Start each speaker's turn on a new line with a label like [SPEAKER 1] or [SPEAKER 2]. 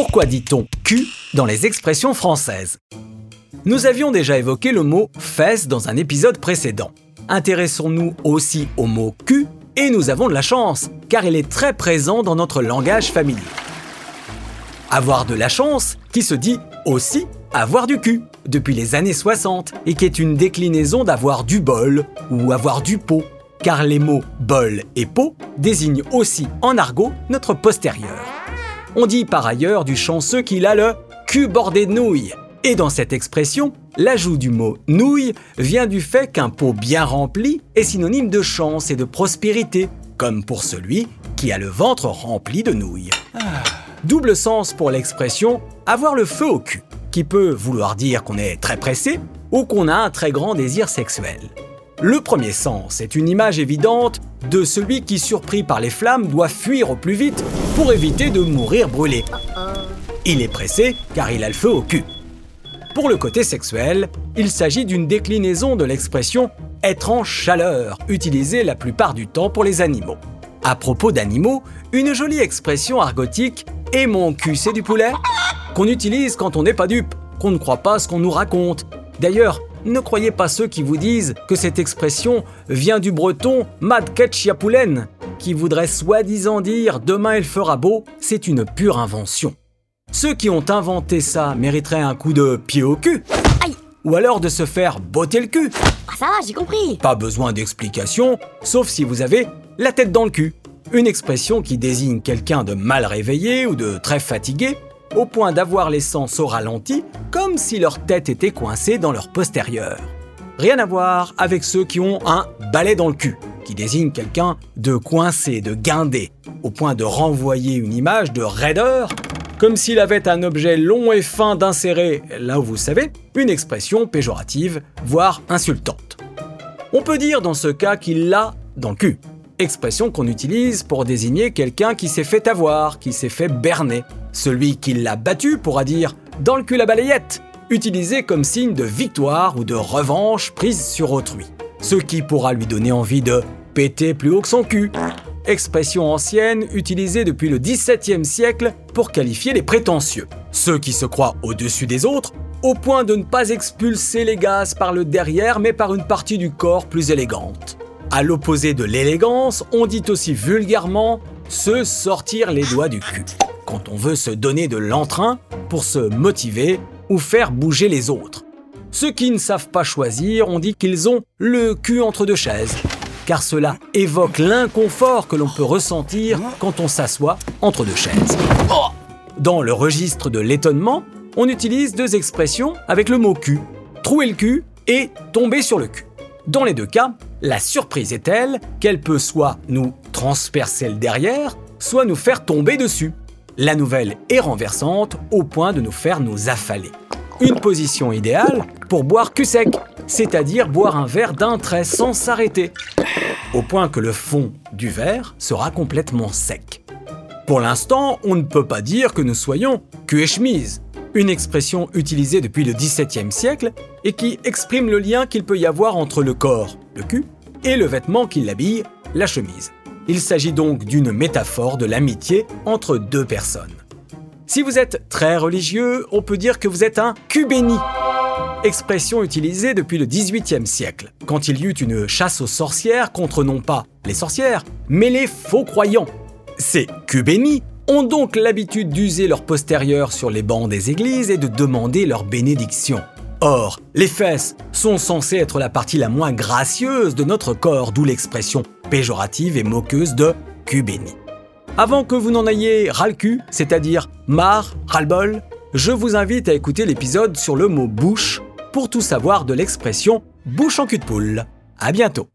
[SPEAKER 1] Pourquoi dit-on cul dans les expressions françaises? Nous avions déjà évoqué le mot fesse dans un épisode précédent. Intéressons-nous aussi au mot cul et nous avons de la chance, car il est très présent dans notre langage familier. Avoir de la chance, qui se dit aussi avoir du cul, depuis les années 60, et qui est une déclinaison d'avoir du bol ou avoir du pot, car les mots bol et pot désignent aussi en argot notre postérieur. On dit par ailleurs du chanceux qu'il a le cul bordé de nouilles, et dans cette expression, l'ajout du mot nouille vient du fait qu'un pot bien rempli est synonyme de chance et de prospérité, comme pour celui qui a le ventre rempli de nouilles. Double sens pour l'expression avoir le feu au cul, qui peut vouloir dire qu'on est très pressé ou qu'on a un très grand désir sexuel. Le premier sens est une image évidente de celui qui, surpris par les flammes, doit fuir au plus vite pour éviter de mourir brûlé. Il est pressé car il a le feu au cul. Pour le côté sexuel, il s'agit d'une déclinaison de l'expression être en chaleur, utilisée la plupart du temps pour les animaux. À propos d'animaux, une jolie expression argotique et mon cul c'est du poulet qu'on utilise quand on n'est pas dupe, qu'on ne croit pas ce qu'on nous raconte. D'ailleurs, ne croyez pas ceux qui vous disent que cette expression vient du breton mad poulen, qui voudrait soi-disant dire demain il fera beau, c'est une pure invention. Ceux qui ont inventé ça mériteraient un coup de pied au cul.
[SPEAKER 2] Aïe
[SPEAKER 1] Ou alors de se faire botter le cul.
[SPEAKER 2] Ah ça va, j'ai compris
[SPEAKER 1] Pas besoin d'explication, sauf si vous avez la tête dans le cul. Une expression qui désigne quelqu'un de mal réveillé ou de très fatigué, au point d'avoir les sens au ralenti, comme si leur tête était coincée dans leur postérieur. Rien à voir avec ceux qui ont un balai dans le cul, qui désigne quelqu'un de coincé, de guindé, au point de renvoyer une image de raideur comme s'il avait un objet long et fin d'insérer, là où vous savez, une expression péjorative, voire insultante. On peut dire dans ce cas qu'il l'a dans le cul, expression qu'on utilise pour désigner quelqu'un qui s'est fait avoir, qui s'est fait berner. Celui qui l'a battu pourra dire dans le cul la balayette, utilisé comme signe de victoire ou de revanche prise sur autrui. Ce qui pourra lui donner envie de péter plus haut que son cul, expression ancienne utilisée depuis le XVIIe siècle pour qualifier les prétentieux, ceux qui se croient au-dessus des autres, au point de ne pas expulser les gaz par le derrière mais par une partie du corps plus élégante. À l'opposé de l'élégance, on dit aussi vulgairement se sortir les doigts du cul, quand on veut se donner de l'entrain pour se motiver ou faire bouger les autres. Ceux qui ne savent pas choisir, on dit qu'ils ont le cul entre deux chaises, car cela évoque l'inconfort que l'on peut ressentir quand on s'assoit entre deux chaises. Dans le registre de l'étonnement, on utilise deux expressions avec le mot cul, trouer le cul et tomber sur le cul. Dans les deux cas, la surprise est telle qu'elle peut soit nous transpercer le derrière, soit nous faire tomber dessus. La nouvelle est renversante au point de nous faire nous affaler. Une position idéale pour boire cul sec, c'est-à-dire boire un verre d'un trait sans s'arrêter, au point que le fond du verre sera complètement sec. Pour l'instant, on ne peut pas dire que nous soyons cul et chemise, une expression utilisée depuis le XVIIe siècle et qui exprime le lien qu'il peut y avoir entre le corps, le cul, et le vêtement qui l'habille, la chemise. Il s'agit donc d'une métaphore de l'amitié entre deux personnes. Si vous êtes très religieux, on peut dire que vous êtes un cul béni, expression utilisée depuis le XVIIIe siècle, quand il y eut une chasse aux sorcières contre non pas les sorcières, mais les faux croyants. Ces cubénis ont donc l'habitude d'user leur postérieur sur les bancs des églises et de demander leur bénédiction. Or, les fesses sont censées être la partie la moins gracieuse de notre corps, d'où l'expression péjorative et moqueuse de cubéni. Avant que vous n'en ayez ras le cul, c'est-à-dire marre, ras-le-bol, je vous invite à écouter l'épisode sur le mot bouche pour tout savoir de l'expression bouche en cul de poule. À bientôt